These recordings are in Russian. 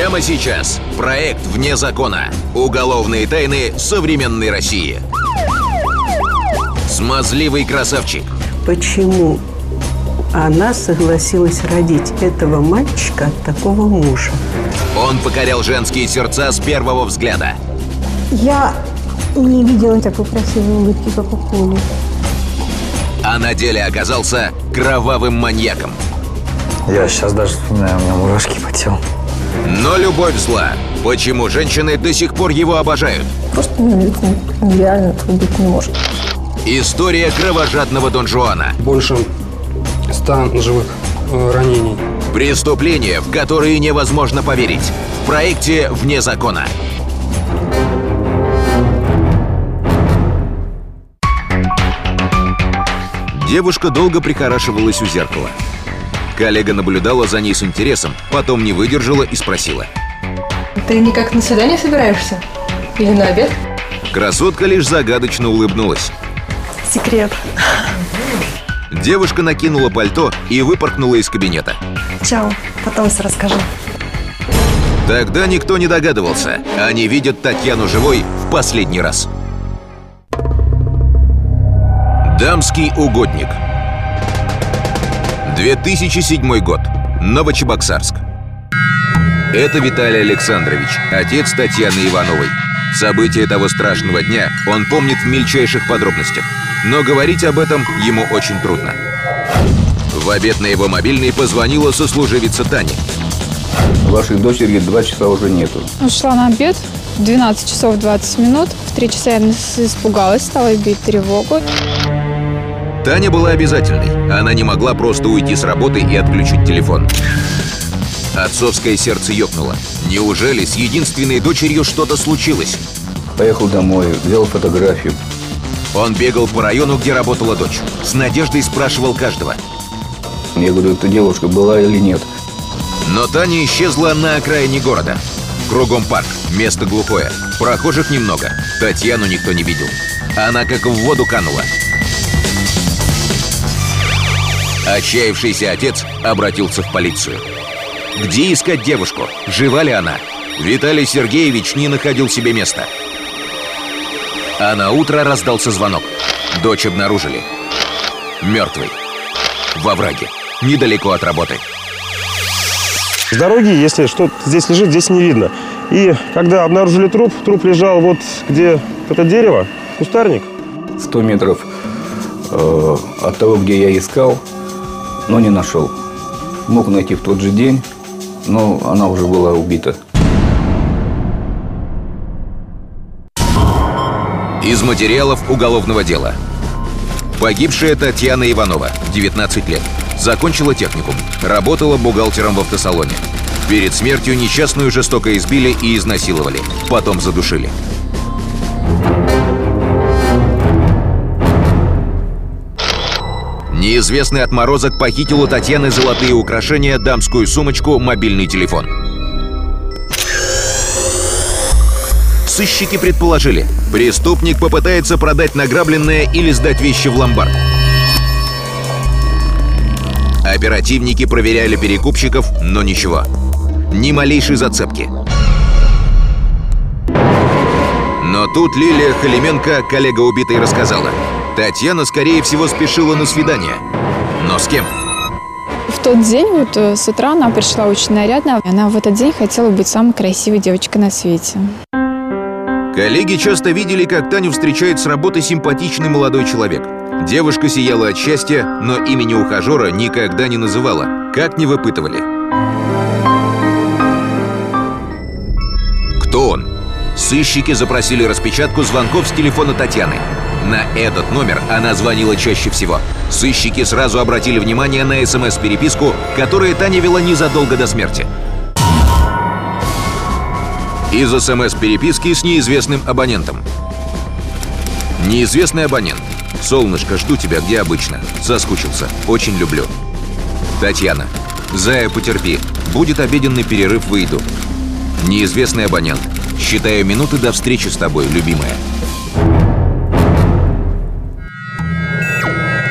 Прямо сейчас. Проект «Вне закона». Уголовные тайны современной России. Смазливый красавчик. Почему она согласилась родить этого мальчика от такого мужа? Он покорял женские сердца с первого взгляда. Я не видела такой красивой улыбки, как у Коли. А на деле оказался кровавым маньяком. Я сейчас даже вспоминаю, у меня мурашки по телу. Но любовь зла. Почему женщины до сих пор его обожают? Просто ну, ведь он реально убить не может. История кровожадного Дон Жуана. Больше 100 ножевых э, ранений. Преступления, в которые невозможно поверить. В проекте «Вне закона». Девушка долго прихорашивалась у зеркала. Коллега наблюдала за ней с интересом, потом не выдержала и спросила. Ты никак на свидание собираешься? Или на обед? Красотка лишь загадочно улыбнулась. Секрет. Девушка накинула пальто и выпорхнула из кабинета. Чао. Потом все расскажу. Тогда никто не догадывался. Они видят Татьяну живой в последний раз. Дамский угодник. 2007 год. Новочебоксарск. Это Виталий Александрович, отец Татьяны Ивановой. События того страшного дня он помнит в мельчайших подробностях. Но говорить об этом ему очень трудно. В обед на его мобильный позвонила сослуживица Тани. Вашей дочери два часа уже нету. Ушла на обед в 12 часов 20 минут. В 3 часа я испугалась, стала бить тревогу. Таня была обязательной. Она не могла просто уйти с работы и отключить телефон. Отцовское сердце ёкнуло. Неужели с единственной дочерью что-то случилось? Поехал домой, взял фотографию. Он бегал по району, где работала дочь. С надеждой спрашивал каждого. Я говорю, эта девушка была или нет? Но Таня исчезла на окраине города. Кругом парк, место глухое. Прохожих немного. Татьяну никто не видел. Она как в воду канула. Отчаявшийся отец обратился в полицию. Где искать девушку? Жива ли она? Виталий Сергеевич не находил себе места. А на утро раздался звонок. Дочь обнаружили. Мертвый. Во враге. Недалеко от работы. С дороги, если что-то здесь лежит, здесь не видно. И когда обнаружили труп, труп лежал вот где это дерево, кустарник. 100 метров э, от того, где я искал, но не нашел. Мог найти в тот же день, но она уже была убита. Из материалов уголовного дела. Погибшая Татьяна Иванова, 19 лет. Закончила техникум. Работала бухгалтером в автосалоне. Перед смертью несчастную жестоко избили и изнасиловали. Потом задушили. Неизвестный отморозок похитил у Татьяны золотые украшения, дамскую сумочку, мобильный телефон. Сыщики предположили, преступник попытается продать награбленное или сдать вещи в ломбард. Оперативники проверяли перекупщиков, но ничего. Ни малейшей зацепки. Но тут Лилия Халименко, коллега убитой, рассказала. Татьяна, скорее всего, спешила на свидание. Но с кем? В тот день, вот э, с утра, она пришла очень нарядно. Она в этот день хотела быть самой красивой девочкой на свете. Коллеги часто видели, как Таню встречает с работы симпатичный молодой человек. Девушка сияла от счастья, но имени ухажера никогда не называла, как не выпытывали. Кто он? Сыщики запросили распечатку звонков с телефона Татьяны. На этот номер она звонила чаще всего. Сыщики сразу обратили внимание на СМС-переписку, которую Таня вела незадолго до смерти. Из СМС-переписки с неизвестным абонентом. Неизвестный абонент. Солнышко, жду тебя, где обычно. Соскучился. Очень люблю. Татьяна. Зая, потерпи. Будет обеденный перерыв, выйду. Неизвестный абонент. Считаю минуты до встречи с тобой, любимая.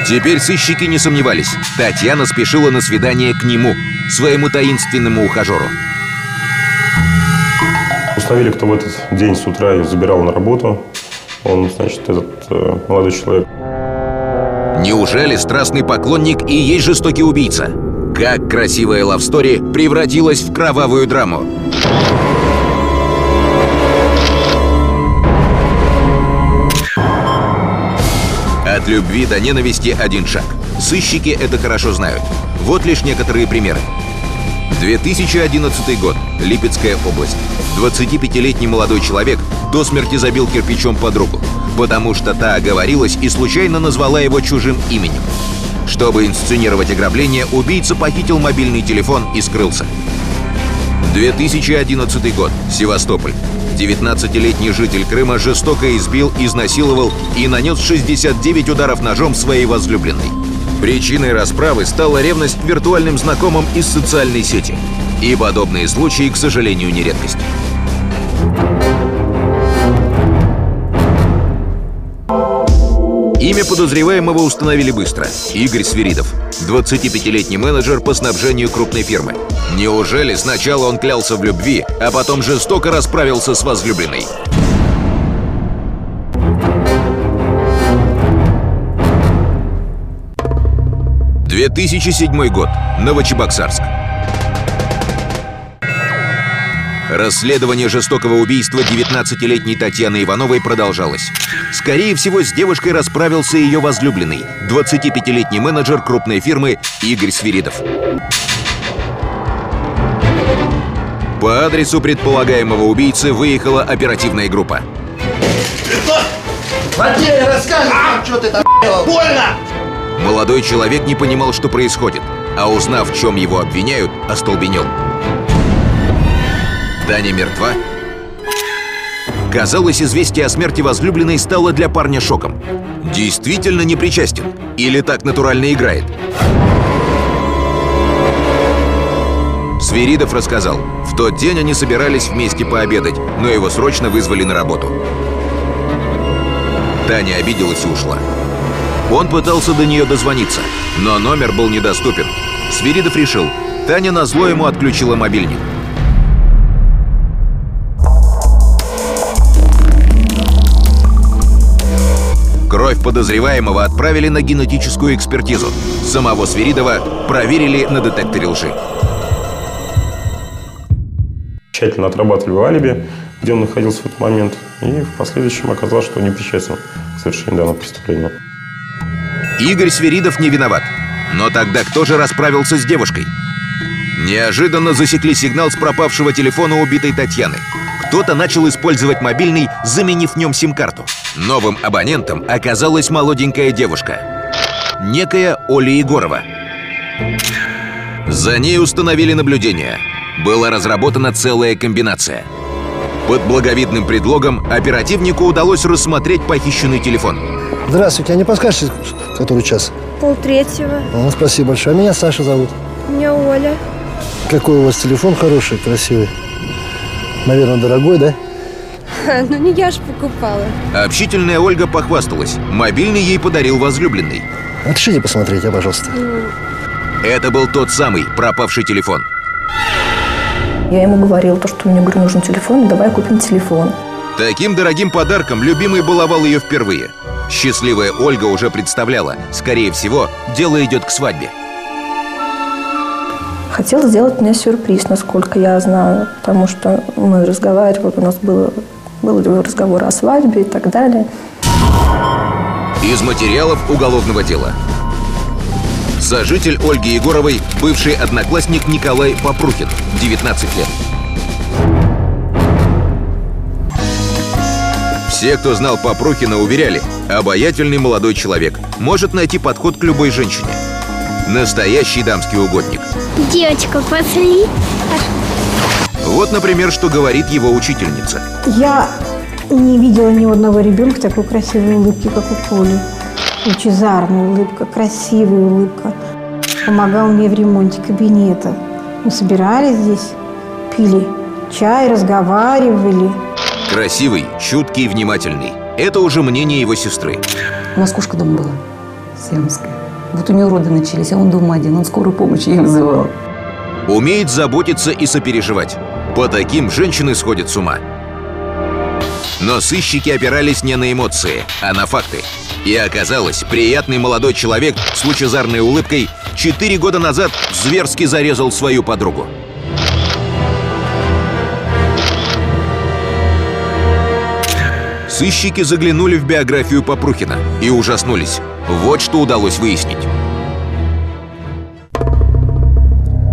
Теперь сыщики не сомневались. Татьяна спешила на свидание к нему, своему таинственному ухажеру. установили, кто в этот день с утра ее забирал на работу. Он, значит, этот э, молодой человек. Неужели страстный поклонник и есть жестокий убийца? Как красивая лавстори превратилась в кровавую драму? От любви до ненависти один шаг. Сыщики это хорошо знают. Вот лишь некоторые примеры. 2011 год. Липецкая область. 25-летний молодой человек до смерти забил кирпичом подругу, потому что та оговорилась и случайно назвала его чужим именем. Чтобы инсценировать ограбление, убийца похитил мобильный телефон и скрылся. 2011 год. Севастополь. 19-летний житель Крыма жестоко избил, изнасиловал и нанес 69 ударов ножом своей возлюбленной. Причиной расправы стала ревность к виртуальным знакомым из социальной сети. И подобные случаи, к сожалению, не редкость. Имя подозреваемого установили быстро. Игорь Свиридов. 25-летний менеджер по снабжению крупной фирмы. Неужели сначала он клялся в любви, а потом жестоко расправился с возлюбленной? «2007 год. Новочебоксарск. Расследование жестокого убийства 19-летней Татьяны Ивановой продолжалось. Скорее всего, с девушкой расправился ее возлюбленный, 25-летний менеджер крупной фирмы Игорь Свиридов. По адресу предполагаемого убийцы выехала оперативная группа. Матвей, расскажи нам, что ты там делал. Больно! Молодой человек не понимал, что происходит, а узнав, в чем его обвиняют, остолбенел. Таня мертва? Казалось, известие о смерти возлюбленной стало для парня шоком. Действительно не причастен? Или так натурально играет? Свиридов рассказал, в тот день они собирались вместе пообедать, но его срочно вызвали на работу. Таня обиделась и ушла. Он пытался до нее дозвониться, но номер был недоступен. Свиридов решил, Таня назло ему отключила мобильник. Кровь подозреваемого отправили на генетическую экспертизу. Самого Свиридова проверили на детекторе лжи. Тщательно отрабатывали алиби, где он находился в этот момент, и в последующем оказалось, что не причастен к совершению данного преступления. Игорь Свиридов не виноват. Но тогда кто же расправился с девушкой? Неожиданно засекли сигнал с пропавшего телефона убитой Татьяны. Кто-то начал использовать мобильный, заменив в нем сим-карту. Новым абонентом оказалась молоденькая девушка. Некая Оля Егорова. За ней установили наблюдение. Была разработана целая комбинация. Под благовидным предлогом оперативнику удалось рассмотреть похищенный телефон. Здравствуйте, а не подскажете, который час? Полтретьего. А, спасибо большое. А меня Саша зовут. Меня Оля. Какой у вас телефон хороший, красивый. Наверное, дорогой, да? Ну не я ж покупала. Общительная Ольга похвасталась. Мобильный ей подарил возлюбленный. Отшите посмотреть, а, пожалуйста. Это был тот самый пропавший телефон. Я ему говорила, то, что мне, говорю, нужен телефон, давай купим телефон. Таким дорогим подарком любимый баловал ее впервые. Счастливая Ольга уже представляла, скорее всего, дело идет к свадьбе. Хотел сделать мне сюрприз, насколько я знаю, потому что мы разговаривали, у нас было, был разговор о свадьбе и так далее. Из материалов уголовного дела. Сожитель Ольги Егоровой, бывший одноклассник Николай Попрухин, 19 лет. Все, кто знал Попрухина, уверяли, обаятельный молодой человек может найти подход к любой женщине. Настоящий дамский угодник. Девочка, посмотри. Вот, например, что говорит его учительница. Я не видела ни одного ребенка такой красивой улыбки, как у Коли. Лучезарная улыбка, красивая улыбка. Помогал мне в ремонте кабинета. Мы собирались здесь, пили чай, разговаривали. Красивый, чуткий и внимательный. Это уже мнение его сестры. У нас кошка дома была, сиамская. Вот у нее роды начались, а он дома один, он скорую помощь ей вызывал. Умеет заботиться и сопереживать. По таким женщины сходят с ума. Но сыщики опирались не на эмоции, а на факты. И оказалось, приятный молодой человек с лучезарной улыбкой четыре года назад зверски зарезал свою подругу. Сыщики заглянули в биографию Попрухина и ужаснулись. Вот что удалось выяснить.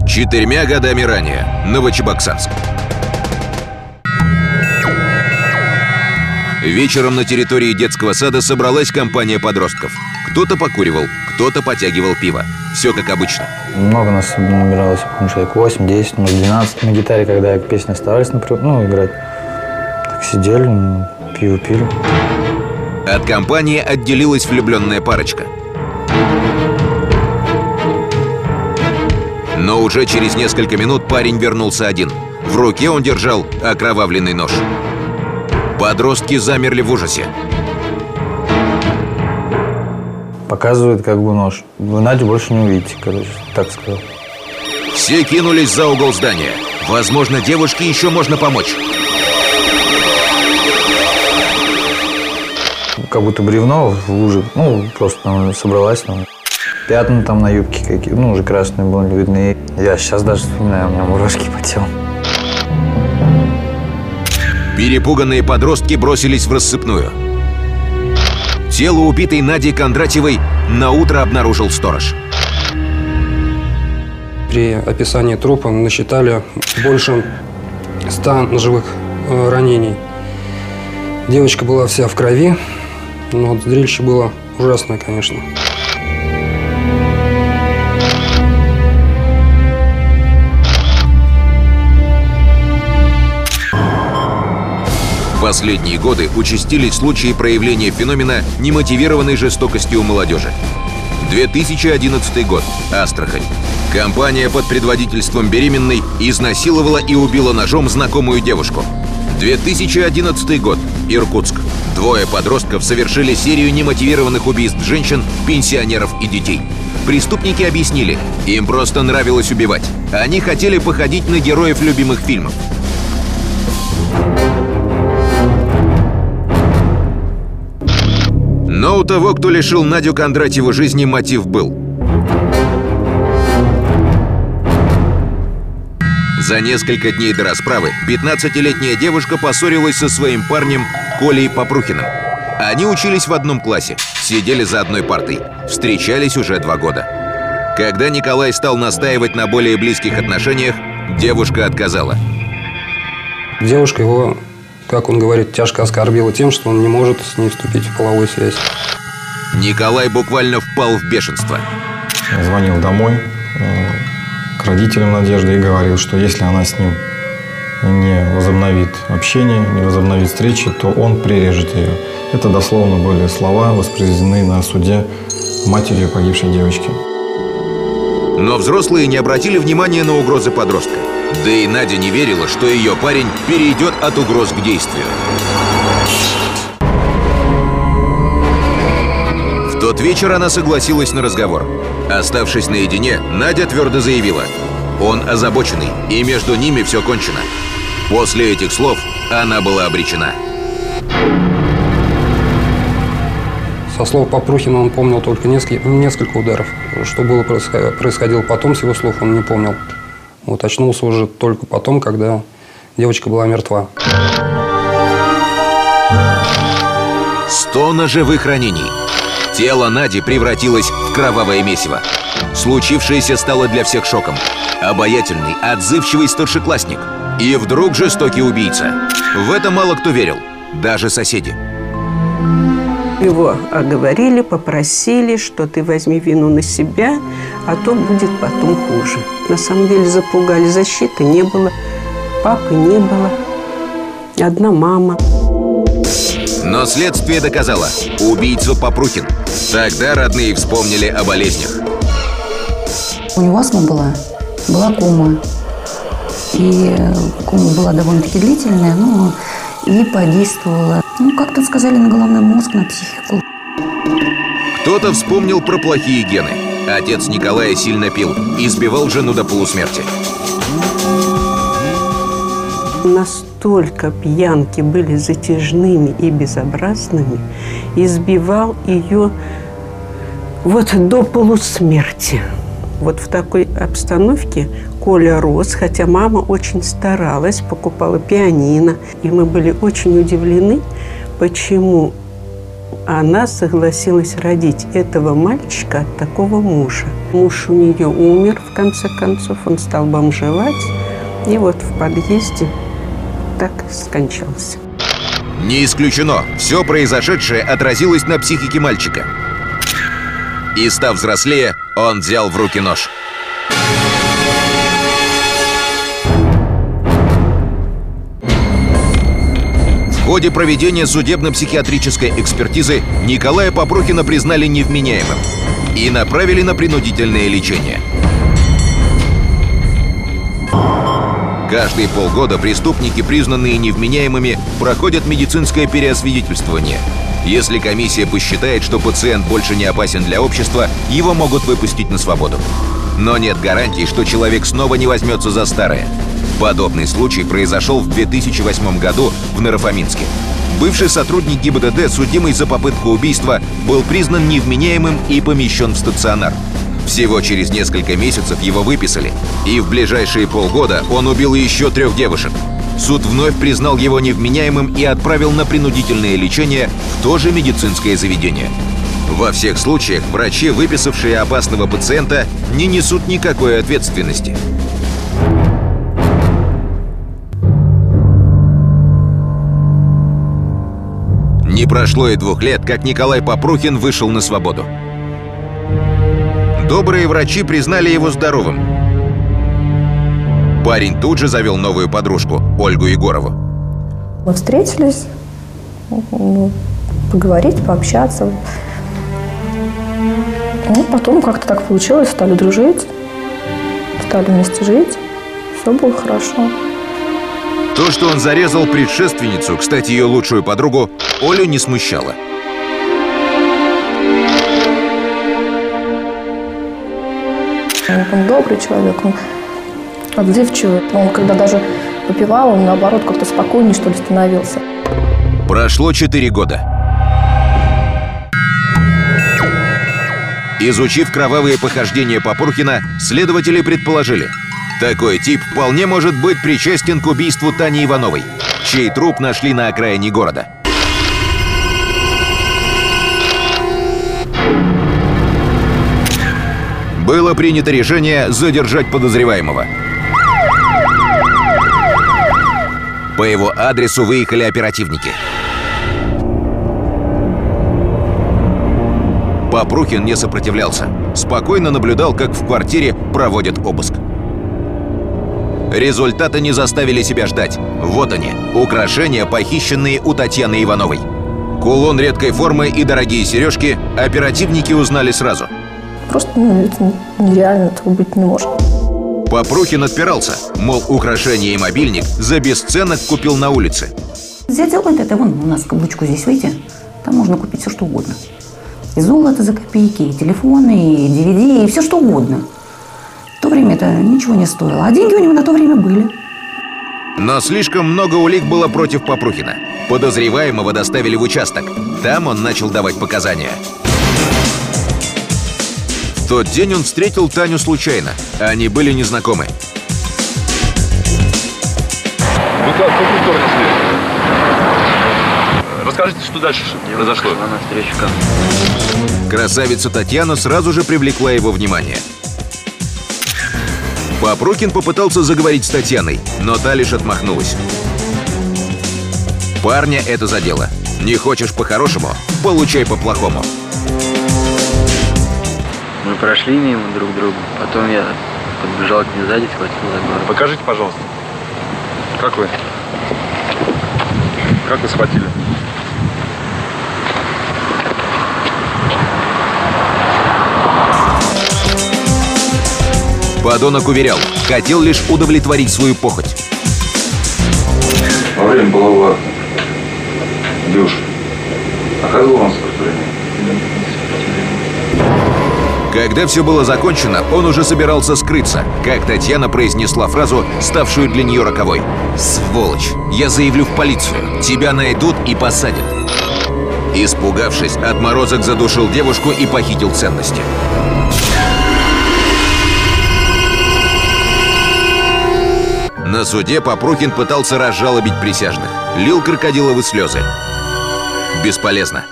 Четырьмя годами ранее. Новочебоксарск. Вечером на территории детского сада собралась компания подростков. Кто-то покуривал, кто-то потягивал пиво. Все как обычно. Много нас набиралось, помню, человек 8, 10, может, 12. На гитаре, когда песни оставались, например, ну, играть, так сидели, ну, пиво пили. От компании отделилась влюбленная парочка. Но уже через несколько минут парень вернулся один. В руке он держал окровавленный нож. Подростки замерли в ужасе. Показывает как бы нож. Вы Надю больше не увидите, короче, так сказал. Все кинулись за угол здания. Возможно, девушке еще можно помочь. Как будто бревно в луже, ну, просто там собралась, там, пятна там на юбке какие, ну, уже красные были видны. Я сейчас даже вспоминаю, у меня мурашки по телу. Перепуганные подростки бросились в рассыпную. Тело убитой Нади Кондратьевой на утро обнаружил сторож. При описании трупа насчитали больше 100 ножевых э, ранений. Девочка была вся в крови, но зрелище было ужасное, конечно. Последние годы участились случаи проявления феномена немотивированной жестокости у молодежи. 2011 год. Астрахань. Компания под предводительством беременной изнасиловала и убила ножом знакомую девушку. 2011 год. Иркутск. Двое подростков совершили серию немотивированных убийств женщин, пенсионеров и детей. Преступники объяснили, им просто нравилось убивать. Они хотели походить на героев любимых фильмов. Но у того, кто лишил Надю Кондратьеву жизни, мотив был. За несколько дней до расправы 15-летняя девушка поссорилась со своим парнем Колей Попрухиным. Они учились в одном классе, сидели за одной партой, встречались уже два года. Когда Николай стал настаивать на более близких отношениях, девушка отказала. Девушка его, как он говорит, тяжко оскорбила тем, что он не может с ней вступить в половую связь. Николай буквально впал в бешенство. Звонил домой э, к родителям Надежды и говорил, что если она с ним не возобновит общение, не возобновит встречи, то он прирежет ее. Это дословно были слова, воспроизведены на суде матерью погибшей девочки. Но взрослые не обратили внимания на угрозы подростка. Да и Надя не верила, что ее парень перейдет от угроз к действию. В тот вечер она согласилась на разговор. Оставшись наедине, Надя твердо заявила. Он озабоченный, и между ними все кончено. После этих слов она была обречена. Со слов Попрухина он помнил только несколько, несколько ударов. Что было происходило потом, с его слов он не помнил. Вот очнулся уже только потом, когда девочка была мертва. Сто ножевых ранений. Тело Нади превратилось в кровавое месиво. Случившееся стало для всех шоком. Обаятельный, отзывчивый старшеклассник. И вдруг жестокий убийца. В это мало кто верил. Даже соседи. Его оговорили, попросили, что ты возьми вину на себя, а то будет потом хуже. На самом деле запугали, защиты не было, папы не было, одна мама. Но следствие доказало – убийцу Попрухин. Тогда родные вспомнили о болезнях. У него астма была, была кома. И кома была довольно-таки длительная, но и подействовала, ну, как-то сказали, на головной мозг, на психику. Кто-то вспомнил про плохие гены. Отец Николая сильно пил и сбивал жену до полусмерти. Настолько пьянки были затяжными и безобразными, избивал ее вот до полусмерти. Вот в такой обстановке Коля рос, хотя мама очень старалась, покупала пианино. И мы были очень удивлены, почему она согласилась родить этого мальчика от такого мужа. Муж у нее умер, в конце концов, он стал бомжевать. И вот в подъезде так скончался. Не исключено, все произошедшее отразилось на психике мальчика. И став взрослее, он взял в руки нож. В ходе проведения судебно-психиатрической экспертизы Николая Попрухина признали невменяемым и направили на принудительное лечение. Каждые полгода преступники, признанные невменяемыми, проходят медицинское переосвидетельствование. Если комиссия посчитает, что пациент больше не опасен для общества, его могут выпустить на свободу. Но нет гарантии, что человек снова не возьмется за старое. Подобный случай произошел в 2008 году в Нарафаминске. Бывший сотрудник ГИБДД, судимый за попытку убийства, был признан невменяемым и помещен в стационар. Всего через несколько месяцев его выписали, и в ближайшие полгода он убил еще трех девушек. Суд вновь признал его невменяемым и отправил на принудительное лечение в то же медицинское заведение. Во всех случаях врачи, выписавшие опасного пациента, не несут никакой ответственности. Не прошло и двух лет, как Николай Попрухин вышел на свободу. Добрые врачи признали его здоровым. Парень тут же завел новую подружку, Ольгу Егорову. Мы встретились, ну, поговорить, пообщаться. Ну, потом как-то так получилось, стали дружить, стали вместе жить. Все было хорошо. То, что он зарезал предшественницу, кстати, ее лучшую подругу, Олю не смущало. Он добрый человек, он отзывчивый. Он когда даже попивал, он наоборот как-то спокойнее, что ли, становился. Прошло четыре года. Изучив кровавые похождения Попурхина, следователи предположили, такой тип вполне может быть причастен к убийству Тани Ивановой, чей труп нашли на окраине города. Было принято решение задержать подозреваемого. По его адресу выехали оперативники. Попрухин не сопротивлялся. Спокойно наблюдал, как в квартире проводят обыск. Результаты не заставили себя ждать. Вот они, украшения, похищенные у Татьяны Ивановой. Кулон редкой формы и дорогие сережки оперативники узнали сразу. Просто ну, это нереально, этого быть не может. Попрухин отпирался, мол, украшение и мобильник за бесценок купил на улице. Взять золото, это вон у нас каблучку здесь выйти, там можно купить все что угодно. И золото за копейки, и телефоны, и DVD, и все что угодно. В то время это ничего не стоило, а деньги у него на то время были. Но слишком много улик было против Попрухина. Подозреваемого доставили в участок. Там он начал давать показания. В тот день он встретил Таню случайно. Они были незнакомы. Вы как, в какую сторону шли? Расскажите, что дальше произошло? На встречу как? Красавица Татьяна сразу же привлекла его внимание. Попрукин попытался заговорить с Татьяной, но та лишь отмахнулась. Парня это задело. Не хочешь по-хорошему – получай по-плохому. Мы прошли мимо друг друга, потом я подбежал к ней сзади, схватил за горло. Покажите, пожалуйста. Как вы? Как вы схватили? Подонок уверял, хотел лишь удовлетворить свою похоть. Во время полового акта девушка оказывала вам сопротивление? Когда все было закончено, он уже собирался скрыться, как Татьяна произнесла фразу, ставшую для нее роковой. «Сволочь! Я заявлю в полицию. Тебя найдут и посадят». Испугавшись, отморозок задушил девушку и похитил ценности. На суде Попрухин пытался разжалобить присяжных. Лил крокодиловы слезы. Бесполезно.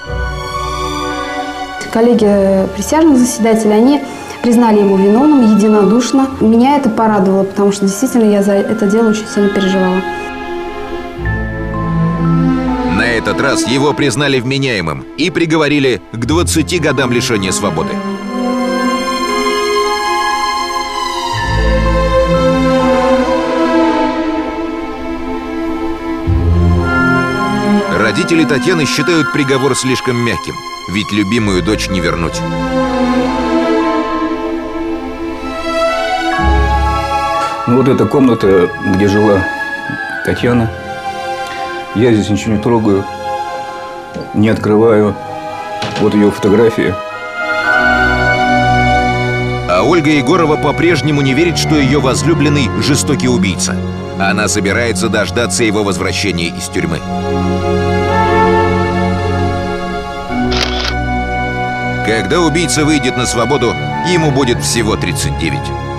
Коллеги присяжных заседателей, они признали его виновным единодушно. Меня это порадовало, потому что действительно я за это дело очень сильно переживала. На этот раз его признали вменяемым и приговорили к 20 годам лишения свободы. Родители Татьяны считают приговор слишком мягким, ведь любимую дочь не вернуть. Ну вот эта комната, где жила Татьяна. Я здесь ничего не трогаю, не открываю. Вот ее фотографии. А Ольга Егорова по-прежнему не верит, что ее возлюбленный – жестокий убийца. Она собирается дождаться его возвращения из тюрьмы. Когда убийца выйдет на свободу, ему будет всего 39.